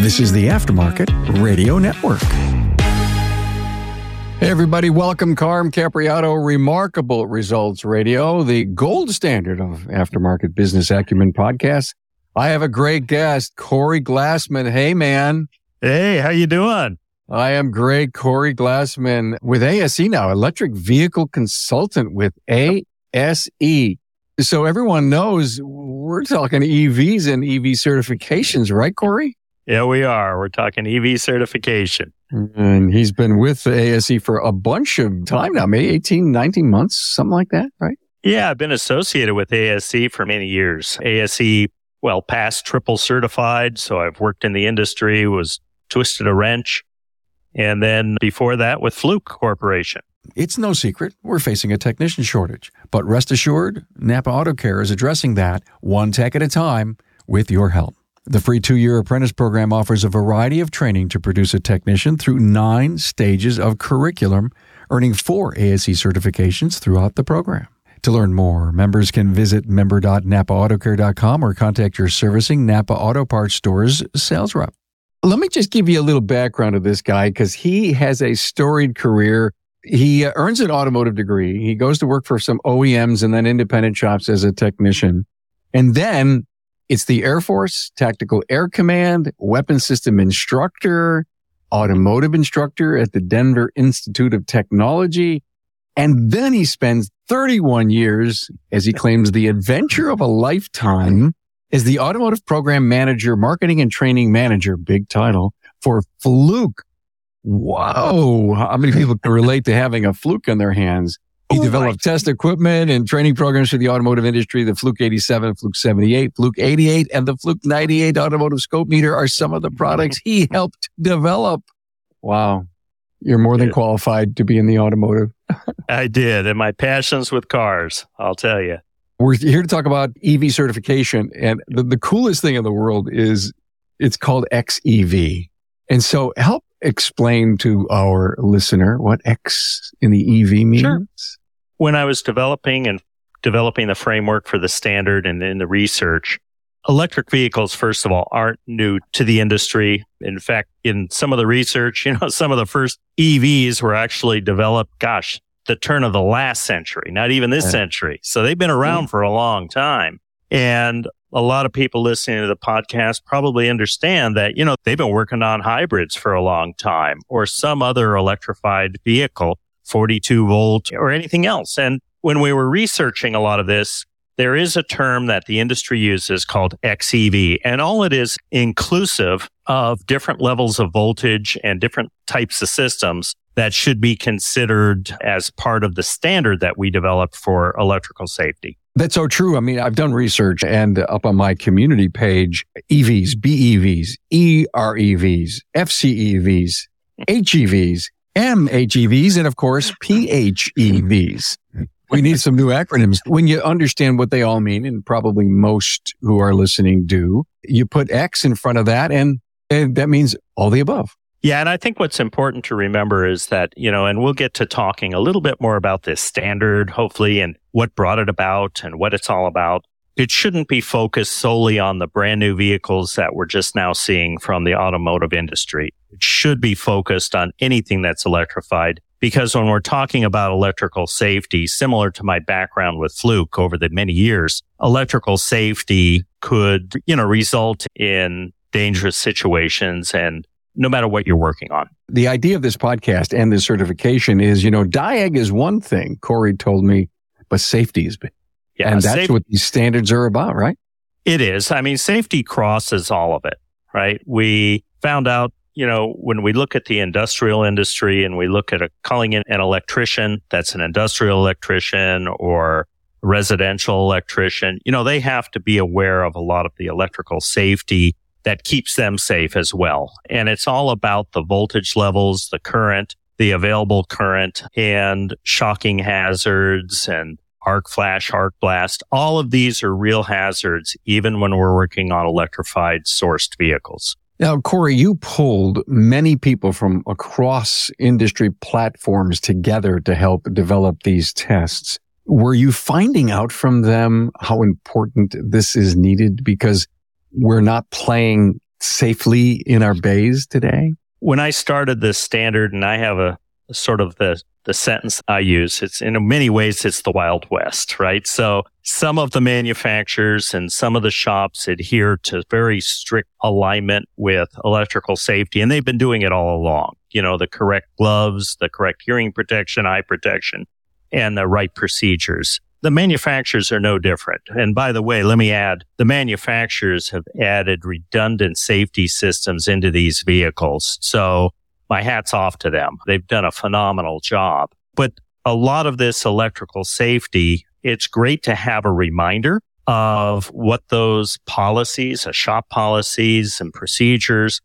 This is the Aftermarket Radio Network. Hey everybody, welcome Carm Capriotto, Remarkable Results Radio, the gold standard of aftermarket business acumen podcasts. I have a great guest, Corey Glassman. Hey man. Hey, how you doing? I am great, Corey Glassman with ASE now, electric vehicle consultant with ASE. So everyone knows we're talking EVs and EV certifications, right, Corey? Yeah, we are. We're talking EV certification. And he's been with the ASE for a bunch of time now, maybe 18, 19 months, something like that, right? Yeah, I've been associated with ASE for many years. ASE, well, past triple certified. So I've worked in the industry, was twisted a wrench. And then before that with Fluke Corporation. It's no secret we're facing a technician shortage, but rest assured, Napa Auto Care is addressing that one tech at a time with your help. The free two year apprentice program offers a variety of training to produce a technician through nine stages of curriculum, earning four ASE certifications throughout the program. To learn more, members can visit member.napaautocare.com or contact your servicing Napa Auto Parts Stores sales rep. Let me just give you a little background of this guy because he has a storied career. He uh, earns an automotive degree. He goes to work for some OEMs and then independent shops as a technician. And then it's the Air Force, Tactical Air Command, Weapon System Instructor, Automotive Instructor at the Denver Institute of Technology. And then he spends 31 years, as he claims, the adventure of a lifetime as the Automotive Program Manager, Marketing and Training Manager, big title, for Fluke. Whoa. How many people can relate to having a Fluke in their hands? He oh developed test equipment and training programs for the automotive industry. The Fluke 87, Fluke 78, Fluke 88, and the Fluke 98 automotive scope meter are some of the products he helped develop. Wow. You're more than qualified to be in the automotive. I did. And my passions with cars, I'll tell you. We're here to talk about EV certification. And the, the coolest thing in the world is it's called XEV. And so help explain to our listener what X in the EV means. Sure when I was developing and developing the framework for the standard and in the research, electric vehicles, first of all, aren't new to the industry. In fact, in some of the research, you know, some of the first EVs were actually developed, gosh, the turn of the last century, not even this century. So they've been around mm. for a long time. And a lot of people listening to the podcast probably understand that, you know, they've been working on hybrids for a long time or some other electrified vehicle 42 volt or anything else. And when we were researching a lot of this, there is a term that the industry uses called XEV, and all it is inclusive of different levels of voltage and different types of systems that should be considered as part of the standard that we develop for electrical safety. That's so true. I mean, I've done research and up on my community page, EVs, BEVs, EREVs, FCEVs, HEVs, MHEVs and of course PHEVs. We need some new acronyms. When you understand what they all mean, and probably most who are listening do, you put X in front of that and, and that means all the above. Yeah. And I think what's important to remember is that, you know, and we'll get to talking a little bit more about this standard, hopefully, and what brought it about and what it's all about it shouldn't be focused solely on the brand new vehicles that we're just now seeing from the automotive industry. It should be focused on anything that's electrified because when we're talking about electrical safety, similar to my background with Fluke over the many years, electrical safety could, you know, result in dangerous situations and no matter what you're working on. The idea of this podcast and this certification is, you know, DIAG is one thing, Corey told me, but safety is big. Yeah, and that's what these standards are about, right? It is. I mean, safety crosses all of it, right? We found out, you know, when we look at the industrial industry and we look at a, calling in an electrician, that's an industrial electrician or residential electrician, you know, they have to be aware of a lot of the electrical safety that keeps them safe as well. And it's all about the voltage levels, the current, the available current and shocking hazards and arc flash, arc blast. All of these are real hazards, even when we're working on electrified sourced vehicles. Now, Corey, you pulled many people from across industry platforms together to help develop these tests. Were you finding out from them how important this is needed? Because we're not playing safely in our bays today? When I started this standard, and I have a, a sort of the the sentence I use. It's in many ways, it's the Wild West, right? So some of the manufacturers and some of the shops adhere to very strict alignment with electrical safety, and they've been doing it all along. You know, the correct gloves, the correct hearing protection, eye protection, and the right procedures. The manufacturers are no different. And by the way, let me add, the manufacturers have added redundant safety systems into these vehicles. So my hat's off to them. They've done a phenomenal job. But a lot of this electrical safety, it's great to have a reminder of what those policies, uh, shop policies and procedures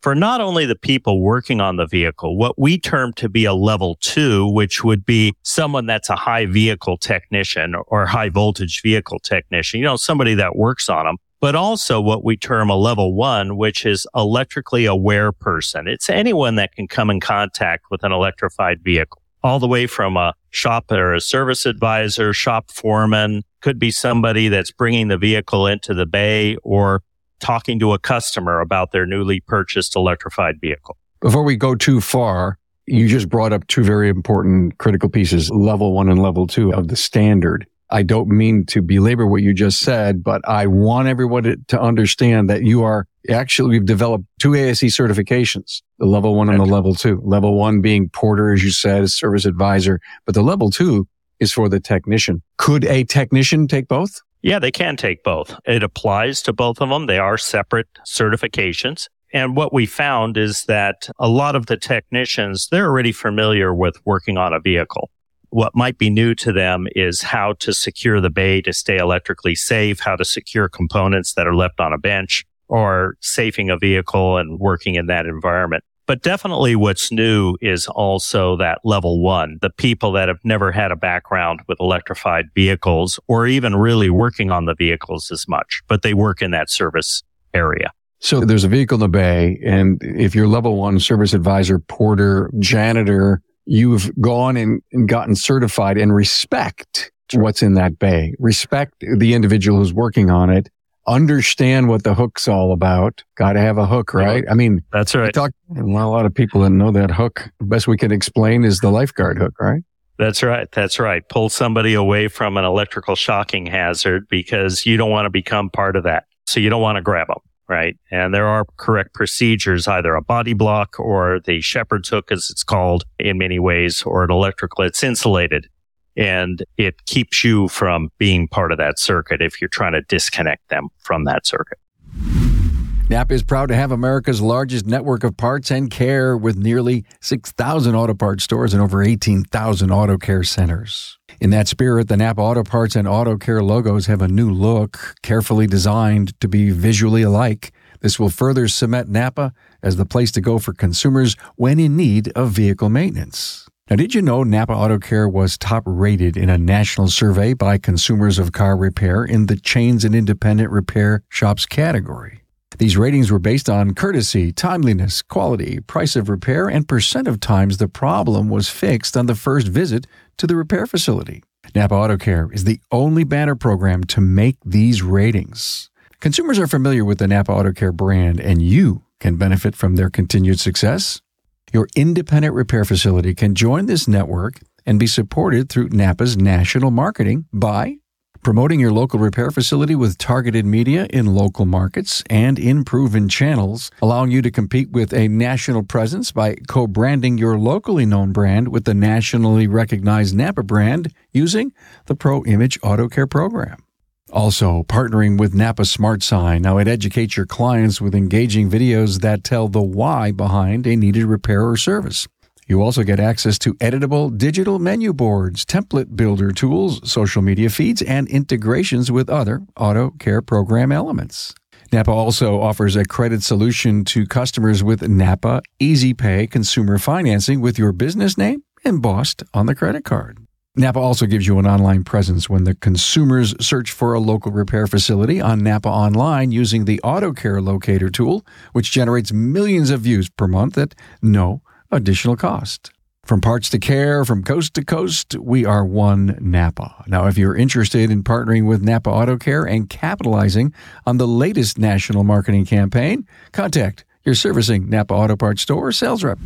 for not only the people working on the vehicle, what we term to be a level two, which would be someone that's a high vehicle technician or high voltage vehicle technician, you know, somebody that works on them but also what we term a level one, which is electrically aware person. It's anyone that can come in contact with an electrified vehicle, all the way from a shop or a service advisor, shop foreman, could be somebody that's bringing the vehicle into the bay or talking to a customer about their newly purchased electrified vehicle. Before we go too far, you just brought up two very important critical pieces, level one and level two of the standard. I don't mean to belabor what you just said, but I want everyone to understand that you are actually, we've developed two ASE certifications, the level one and the level two. Level one being porter, as you said, service advisor, but the level two is for the technician. Could a technician take both? Yeah, they can take both. It applies to both of them. They are separate certifications. And what we found is that a lot of the technicians, they're already familiar with working on a vehicle. What might be new to them is how to secure the bay to stay electrically safe, how to secure components that are left on a bench or safing a vehicle and working in that environment. But definitely what's new is also that level one, the people that have never had a background with electrified vehicles or even really working on the vehicles as much, but they work in that service area. So there's a vehicle in the bay and if you're level one service advisor, porter, janitor, you've gone and, gotten certified and respect what's in that bay. Respect the individual who's working on it. Understand what the hook's all about. Got to have a hook, right? I mean, that's right. Talk, well, a lot of people that know that hook. The best we can explain is the lifeguard hook, right? That's right. That's right. Pull somebody away from an electrical shocking hazard because you don't want to become part of that. So you don't want to grab them right? And there are correct procedures, either a body block or the shepherd's hook, as it's called in many ways, or an electrical. It's insulated and it keeps you from being part of that circuit if you're trying to disconnect them from that circuit. Napa is proud to have America's largest network of parts and care with nearly 6,000 auto parts stores and over 18,000 auto care centers. In that spirit, the Napa Auto Parts and Auto Care logos have a new look, carefully designed to be visually alike. This will further cement Napa as the place to go for consumers when in need of vehicle maintenance. Now, did you know Napa Auto Care was top rated in a national survey by consumers of car repair in the chains and independent repair shops category? These ratings were based on courtesy, timeliness, quality, price of repair, and percent of times the problem was fixed on the first visit to the repair facility. Napa Auto Care is the only banner program to make these ratings. Consumers are familiar with the Napa Auto Care brand, and you can benefit from their continued success. Your independent repair facility can join this network and be supported through Napa's national marketing by promoting your local repair facility with targeted media in local markets and in proven channels, allowing you to compete with a national presence by co branding your locally known brand with the nationally recognized Napa brand using the Pro Image Auto Care program. Also, partnering with Napa Smart Sign. Now, it educates your clients with engaging videos that tell the why behind a needed repair or service. You also get access to editable digital menu boards, template builder tools, social media feeds, and integrations with other auto care program elements. Napa also offers a credit solution to customers with Napa Easy Pay consumer financing with your business name embossed on the credit card. Napa also gives you an online presence when the consumers search for a local repair facility on Napa Online using the Auto Care Locator tool, which generates millions of views per month at no additional cost. From parts to care, from coast to coast, we are one Napa. Now, if you're interested in partnering with Napa Auto Care and capitalizing on the latest national marketing campaign, contact your servicing Napa Auto Parts store sales rep.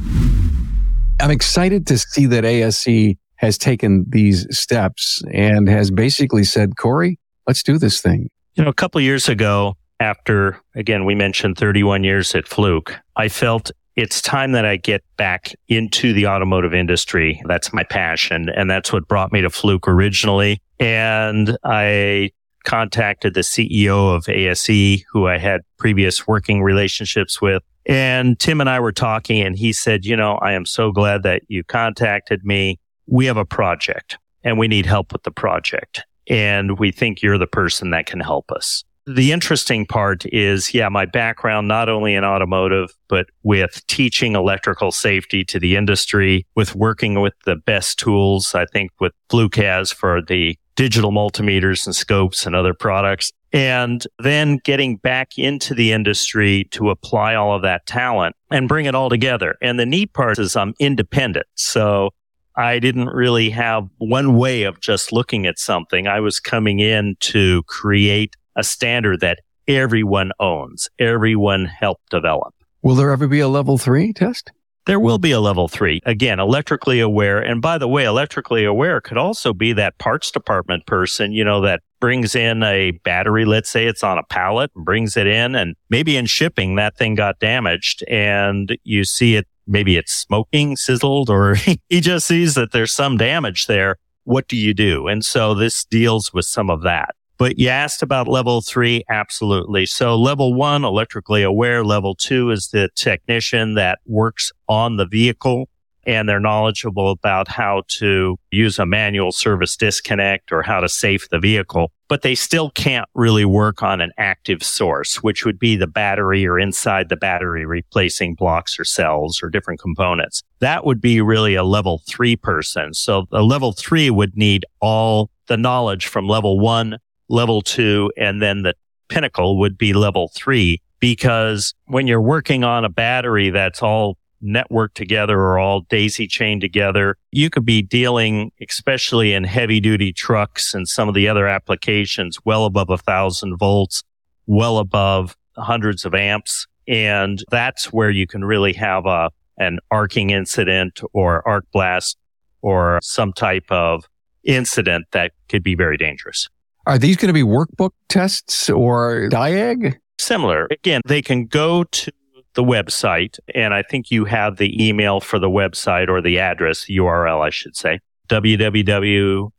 I'm excited to see that ASE has taken these steps and has basically said, Corey, let's do this thing. You know, a couple years ago, after, again, we mentioned 31 years at Fluke, I felt it's time that I get back into the automotive industry. That's my passion. And that's what brought me to Fluke originally. And I contacted the CEO of ASE, who I had previous working relationships with. And Tim and I were talking and he said, you know, I am so glad that you contacted me. We have a project and we need help with the project. And we think you're the person that can help us. The interesting part is, yeah, my background, not only in automotive, but with teaching electrical safety to the industry, with working with the best tools, I think with Fluke has for the digital multimeters and scopes and other products. And then getting back into the industry to apply all of that talent and bring it all together. And the neat part is I'm independent. So I didn't really have one way of just looking at something. I was coming in to create a standard that everyone owns, everyone helped develop. Will there ever be a level three test? There will be a level three. Again, electrically aware. And by the way, electrically aware could also be that parts department person, you know, that brings in a battery. Let's say it's on a pallet and brings it in and maybe in shipping that thing got damaged and you see it. Maybe it's smoking, sizzled, or he just sees that there's some damage there. What do you do? And so this deals with some of that. But you asked about level three. Absolutely. So level one, electrically aware. Level two is the technician that works on the vehicle and they're knowledgeable about how to use a manual service disconnect or how to safe the vehicle, but they still can't really work on an active source, which would be the battery or inside the battery replacing blocks or cells or different components. That would be really a level three person. So a level three would need all the knowledge from level one level two, and then the pinnacle would be level three. Because when you're working on a battery that's all networked together or all daisy chained together, you could be dealing, especially in heavy duty trucks and some of the other applications, well above a thousand volts, well above hundreds of amps. And that's where you can really have a, an arcing incident or arc blast or some type of incident that could be very dangerous. Are these going to be workbook tests or DIAG? Similar. Again, they can go to the website, and I think you have the email for the website or the address, URL, I should say, www.ase.com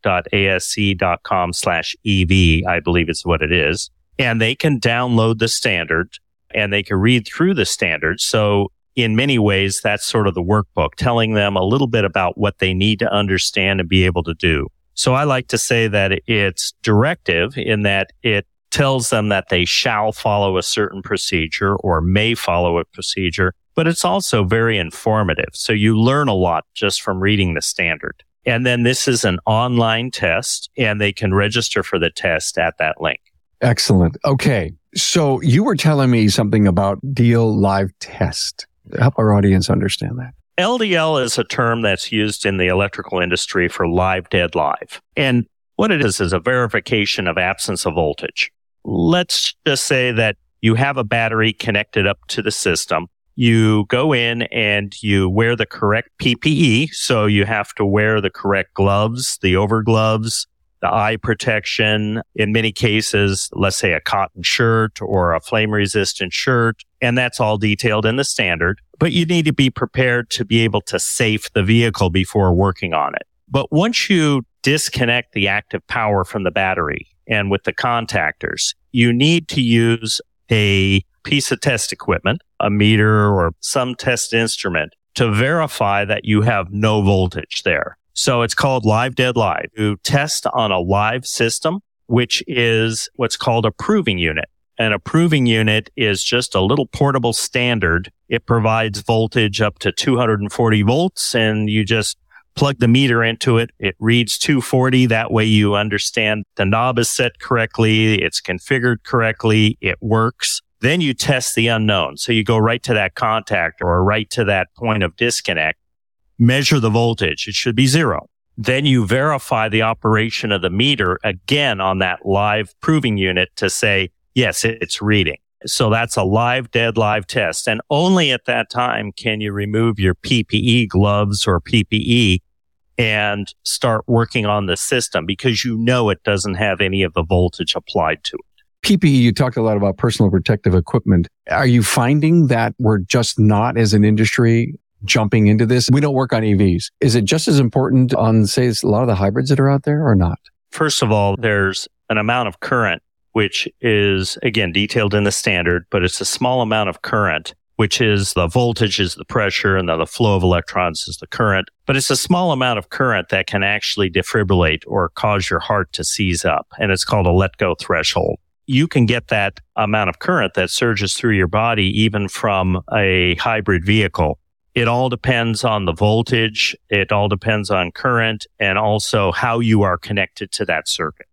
slash EV, I believe is what it is. And they can download the standard and they can read through the standard. So in many ways, that's sort of the workbook, telling them a little bit about what they need to understand and be able to do. So I like to say that it's directive in that it tells them that they shall follow a certain procedure or may follow a procedure, but it's also very informative. So you learn a lot just from reading the standard. And then this is an online test and they can register for the test at that link. Excellent. Okay. So you were telling me something about deal live test. Help our audience understand that. LDL is a term that's used in the electrical industry for live dead live. And what it is is a verification of absence of voltage. Let's just say that you have a battery connected up to the system. You go in and you wear the correct PPE. So you have to wear the correct gloves, the over gloves, the eye protection. In many cases, let's say a cotton shirt or a flame resistant shirt. And that's all detailed in the standard but you need to be prepared to be able to safe the vehicle before working on it. But once you disconnect the active power from the battery and with the contactors, you need to use a piece of test equipment, a meter or some test instrument to verify that you have no voltage there. So it's called live dead live. You test on a live system, which is what's called a proving unit. An approving unit is just a little portable standard. It provides voltage up to 240 volts and you just plug the meter into it. It reads 240. That way you understand the knob is set correctly. It's configured correctly. It works. Then you test the unknown. So you go right to that contact or right to that point of disconnect measure the voltage. It should be zero. Then you verify the operation of the meter again on that live proving unit to say, yes, it's reading. So that's a live, dead live test. And only at that time can you remove your PPE gloves or PPE and start working on the system because you know it doesn't have any of the voltage applied to it. PPE, you talked a lot about personal protective equipment. Are you finding that we're just not as an industry jumping into this? We don't work on EVs. Is it just as important on, say, a lot of the hybrids that are out there or not? First of all, there's an amount of current, which is again detailed in the standard, but it's a small amount of current, which is the voltage is the pressure and the flow of electrons is the current. But it's a small amount of current that can actually defibrillate or cause your heart to seize up. And it's called a let go threshold you can get that amount of current that surges through your body even from a hybrid vehicle. It all depends on the voltage. It all depends on current and also how you are connected to that circuit.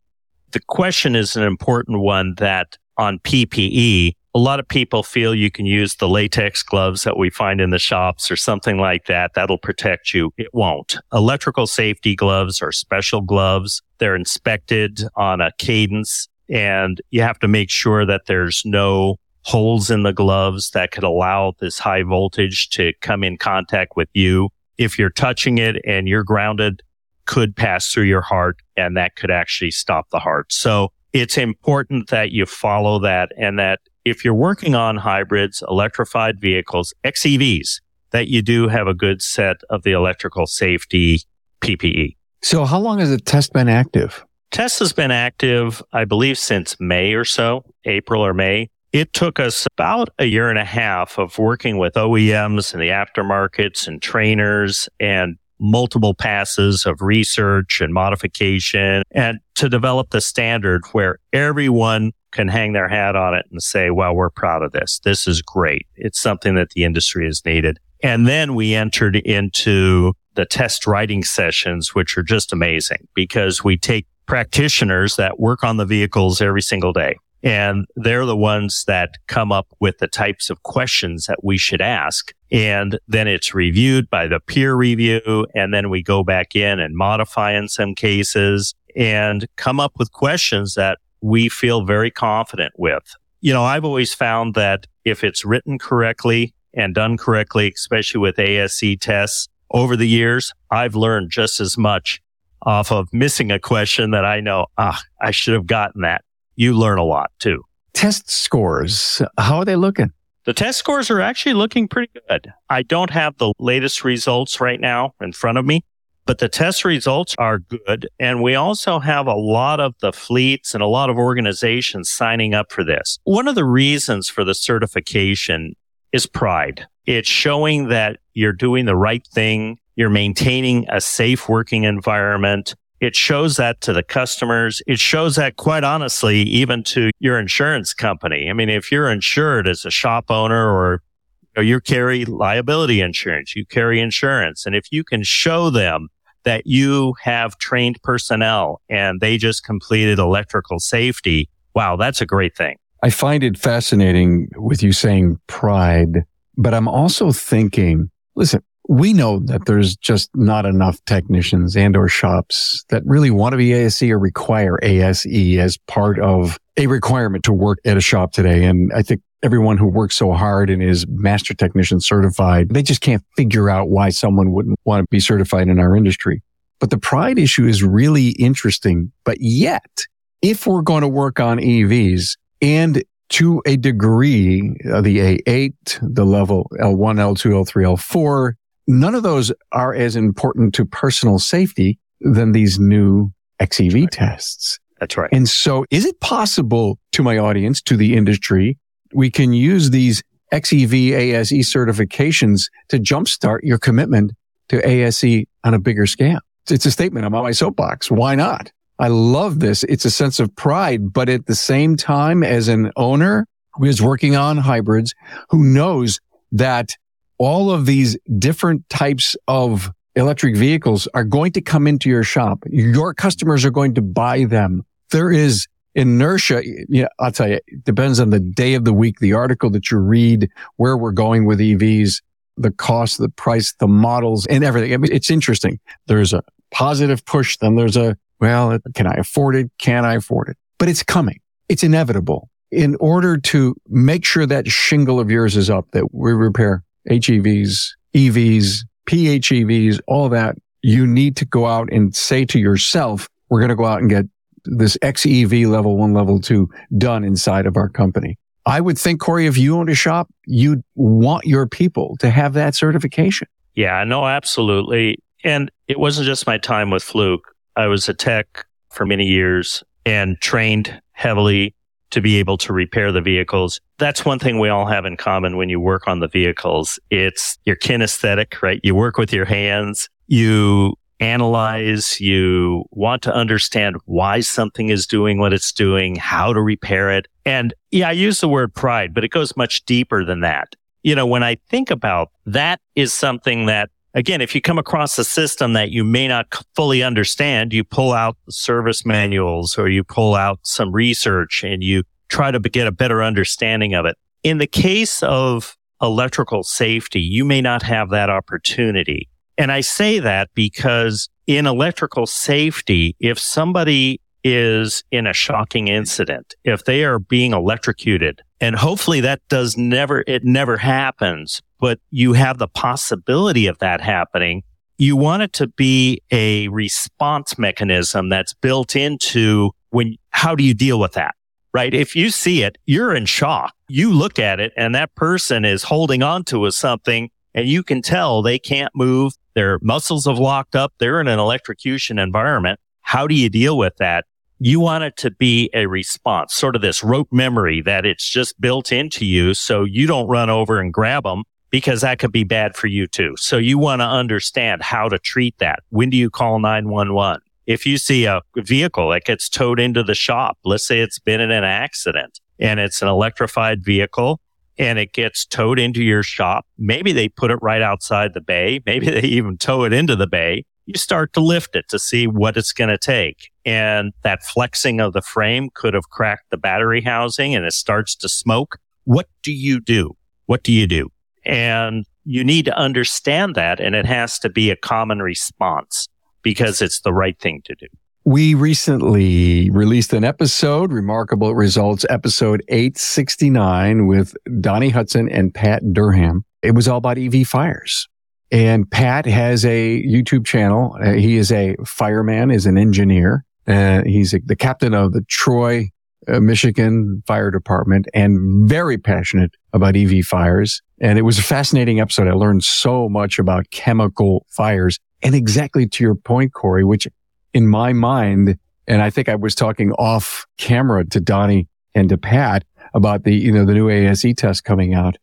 The question is an important one that on PPE, a lot of people feel you can use the latex gloves that we find in the shops or something like that. That'll protect you. It won't. Electrical safety gloves are special gloves. They're inspected on a cadence and you have to make sure that there's no holes in the gloves that could allow this high voltage to come in contact with you. If you're touching it and you're grounded, could pass through your heart and that could actually stop the heart. So it's important that you follow that and that if you're working on hybrids, electrified vehicles, XEVs, that you do have a good set of the electrical safety PPE. So how long has the test been active? Test has been active, I believe, since May or so, April or May. It took us about a year and a half of working with OEMs and the aftermarkets and trainers and multiple passes of research and modification and to develop the standard where everyone can hang their hat on it and say, well, we're proud of this. This is great. It's something that the industry has needed. And then we entered into the test writing sessions, which are just amazing because we take practitioners that work on the vehicles every single day. And they're the ones that come up with the types of questions that we should ask. And then it's reviewed by the peer review. And then we go back in and modify in some cases and come up with questions that we feel very confident with. You know, I've always found that if it's written correctly and done correctly, especially with ASE tests over the years, I've learned just as much off of missing a question that I know, ah, I should have gotten that. You learn a lot too. Test scores, how are they looking? The test scores are actually looking pretty good. I don't have the latest results right now in front of me, but the test results are good. And we also have a lot of the fleets and a lot of organizations signing up for this. One of the reasons for the certification is pride. It's showing that you're doing the right thing you're maintaining a safe working environment. It shows that to the customers. It shows that quite honestly, even to your insurance company. I mean, if you're insured as a shop owner or you, know, you carry liability insurance, you carry insurance. And if you can show them that you have trained personnel and they just completed electrical safety, wow, that's a great thing. I find it fascinating with you saying pride, but I'm also thinking, listen, we know that there's just not enough technicians and or shops that really want to be ASE or require ASE as part of a requirement to work at a shop today. And I think everyone who works so hard and is master technician certified, they just can't figure out why someone wouldn't want to be certified in our industry. But the pride issue is really interesting. But yet, if we're going to work on EVs and to a degree, uh, the A8, the level L1, L2, L3, L4, none of those are as important to personal safety than these new XEV right. tests. That's right. And so is it possible to my audience, to the industry, we can use these XEV ASE certifications to jumpstart your commitment to ASE on a bigger scale? It's a statement. I'm on my soapbox. Why not? I love this. It's a sense of pride, but at the same time, as an owner who is working on hybrids, who knows that all of these different types of electric vehicles are going to come into your shop. Your customers are going to buy them. There is inertia. Yeah, I'll tell you, it depends on the day of the week, the article that you read, where we're going with EVs. the cost, the price, the models and everything. I mean, it's interesting. There's a positive push. Then there's a, well, can I afford it? Can I afford it? But it's coming. It's inevitable. In order to make sure that shingle of yours is up, that we repair HEVs, EVs, PHEVs, all that, you need to go out and say to yourself, we're going to go out and get this XEV level one, level two done inside of our company. I would think, Corey, if you owned a shop, you'd want your people to have that certification. Yeah, no, absolutely. And it wasn't just my time with Fluke. I was a tech for many years and trained heavily to be able to repair the vehicles. That's one thing we all have in common when you work on the vehicles. It's your kinesthetic, right? You work with your hands. You analyze, you want to understand why something is doing what it's doing, how to repair it. And yeah, I use the word pride, but it goes much deeper than that. You know, when I think about that is something that again, if you come across a system that you may not fully understand, you pull out service manuals or you pull out some research and you try to get a better understanding of it. In the case of electrical safety, you may not have that opportunity. And I say that because in electrical safety, if somebody is in a shocking incident, if they are being electrocuted, and hopefully that does never, it never happens, but you have the possibility of that happening. You want it to be a response mechanism that's built into when, how do you deal with that? Right? If you see it, you're in shock. You look at it and that person is holding on to something and you can tell they can't move. Their muscles have locked up. They're in an electrocution environment. How do you deal with that? you want it to be a response, sort of this rote memory that it's just built into you. So you don't run over and grab them because that could be bad for you too. So you want to understand how to treat that. When do you call 911? If you see a vehicle that gets towed into the shop, let's say it's been in an accident and it's an electrified vehicle and it gets towed into your shop. Maybe they put it right outside the bay. Maybe they even tow it into the bay you start to lift it to see what it's going to take. And that flexing of the frame could have cracked the battery housing and it starts to smoke. What do you do? What do you do? And you need to understand that. And it has to be a common response because it's the right thing to do. We recently released an episode, Remarkable Results, episode 869 with Donnie Hudson and Pat Durham. It was all about EV fires. And Pat has a YouTube channel. Uh, he is a fireman, is an engineer. Uh, he's a, the captain of the Troy, uh, Michigan Fire Department and very passionate about EV fires. And it was a fascinating episode. I learned so much about chemical fires and exactly to your point, Corey, which in my mind, and I think I was talking off camera to Donnie and to Pat about the, you know, the new ASE test coming out.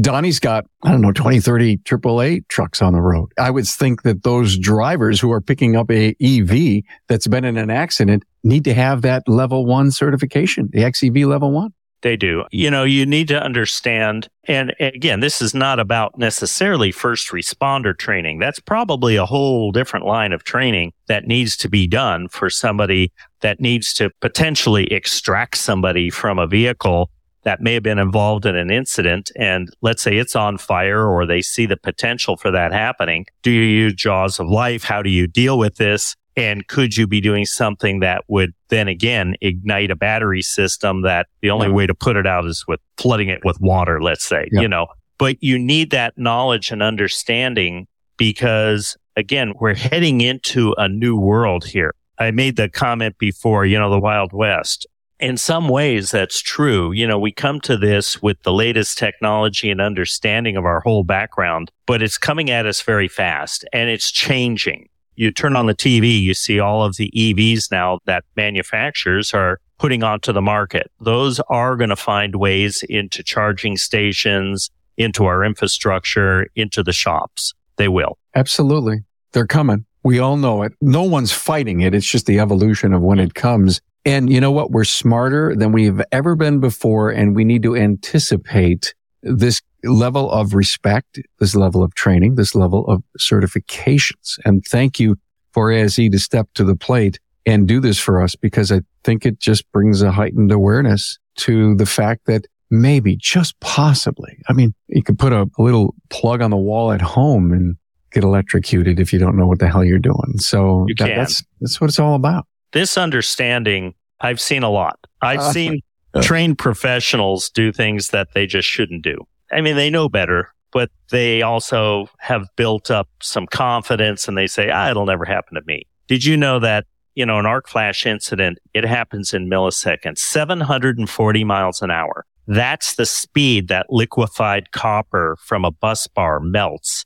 Donnie's got, I don't know, 20, 30 AAA trucks on the road. I would think that those drivers who are picking up a EV that's been in an accident need to have that level one certification, the XEV level one. They do. You know, you need to understand. And again, this is not about necessarily first responder training. That's probably a whole different line of training that needs to be done for somebody that needs to potentially extract somebody from a vehicle that may have been involved in an incident and let's say it's on fire or they see the potential for that happening. Do you use jaws of life? How do you deal with this? And could you be doing something that would then again ignite a battery system that the only way to put it out is with flooding it with water, let's say, you know, but you need that knowledge and understanding because again, we're heading into a new world here. I made the comment before, you know, the Wild West in some ways that's true. You know, we come to this with the latest technology and understanding of our whole background, but it's coming at us very fast and it's changing. You turn on the TV, you see all of the EVs now that manufacturers are putting onto the market. Those are going to find ways into charging stations, into our infrastructure, into the shops. They will. Absolutely. They're coming. We all know it. No one's fighting it. It's just the evolution of when it comes. And you know what? We're smarter than we've ever been before. And we need to anticipate this level of respect, this level of training, this level of certifications. And thank you for ASE to step to the plate and do this for us because I think it just brings a heightened awareness to the fact that maybe, just possibly. I mean, you could put a, a little plug on the wall at home and get electrocuted if you don't know what the hell you're doing. So You that- that's that's what it's all about. This understanding, I've seen a lot. I've Uh, seen trained professionals do things that they just shouldn't do. I mean, they know better, but they also have built up some confidence and they say, ah, it'll never happen to me. Did you know that, you know, an arc flash incident, it happens in milliseconds, 740 miles an hour. That's the speed that liquefied copper from a bus bar melts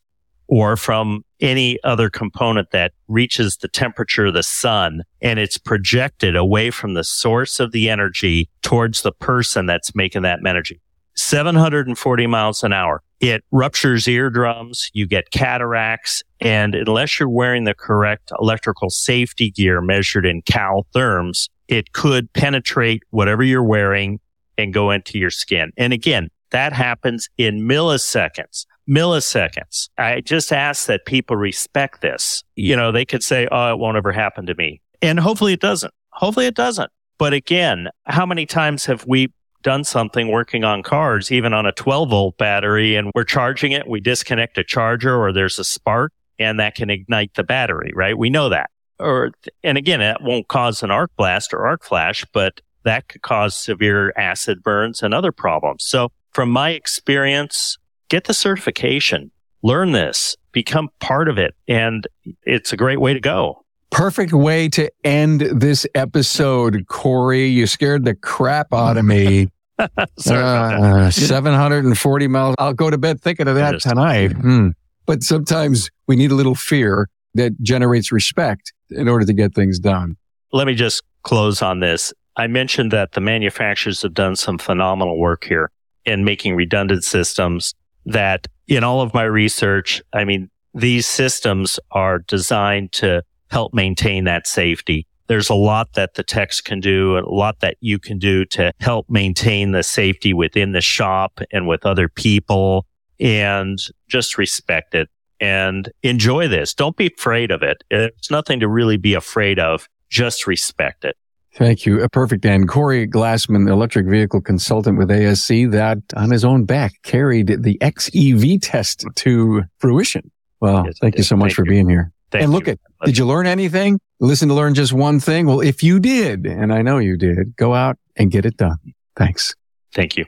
or from any other component that reaches the temperature of the sun and it's projected away from the source of the energy towards the person that's making that energy. 740 miles an hour. It ruptures eardrums. You get cataracts. And unless you're wearing the correct electrical safety gear measured in cal therms, it could penetrate whatever you're wearing and go into your skin. And again, that happens in milliseconds. Milliseconds. I just ask that people respect this. You know, they could say, Oh, it won't ever happen to me. And hopefully it doesn't. Hopefully it doesn't. But again, how many times have we done something working on cars, even on a 12 volt battery and we're charging it. We disconnect a charger or there's a spark and that can ignite the battery, right? We know that. Or, and again, that won't cause an arc blast or arc flash, but that could cause severe acid burns and other problems. So from my experience, get the certification, learn this, become part of it. And it's a great way to go. Perfect way to end this episode, Corey. You scared the crap out of me. Sorry about that. Uh, 740 miles. I'll go to bed thinking of that tonight. Hmm. But sometimes we need a little fear that generates respect in order to get things done. let me just close on this. I mentioned that the manufacturers have done some phenomenal work here in making redundant systems that in all of my research, I mean, these systems are designed to help maintain that safety. There's a lot that the techs can do and a lot that you can do to help maintain the safety within the shop and with other people and just respect it and enjoy this. Don't be afraid of it. It's nothing to really be afraid of. Just respect it. Thank you. A perfect end. Corey Glassman, electric vehicle consultant with ASE, that on his own back carried the XEV test to fruition. Well, Yes, thank you so much thank for you. being here. Thank and look you. at, did you learn anything? Listen to learn just one thing? Well, if you did, and I know you did, go out and get it done. Thanks. Thank you.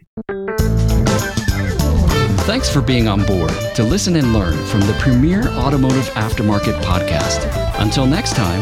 Thanks for being on board to listen and learn from the premier automotive aftermarket podcast. Until next time,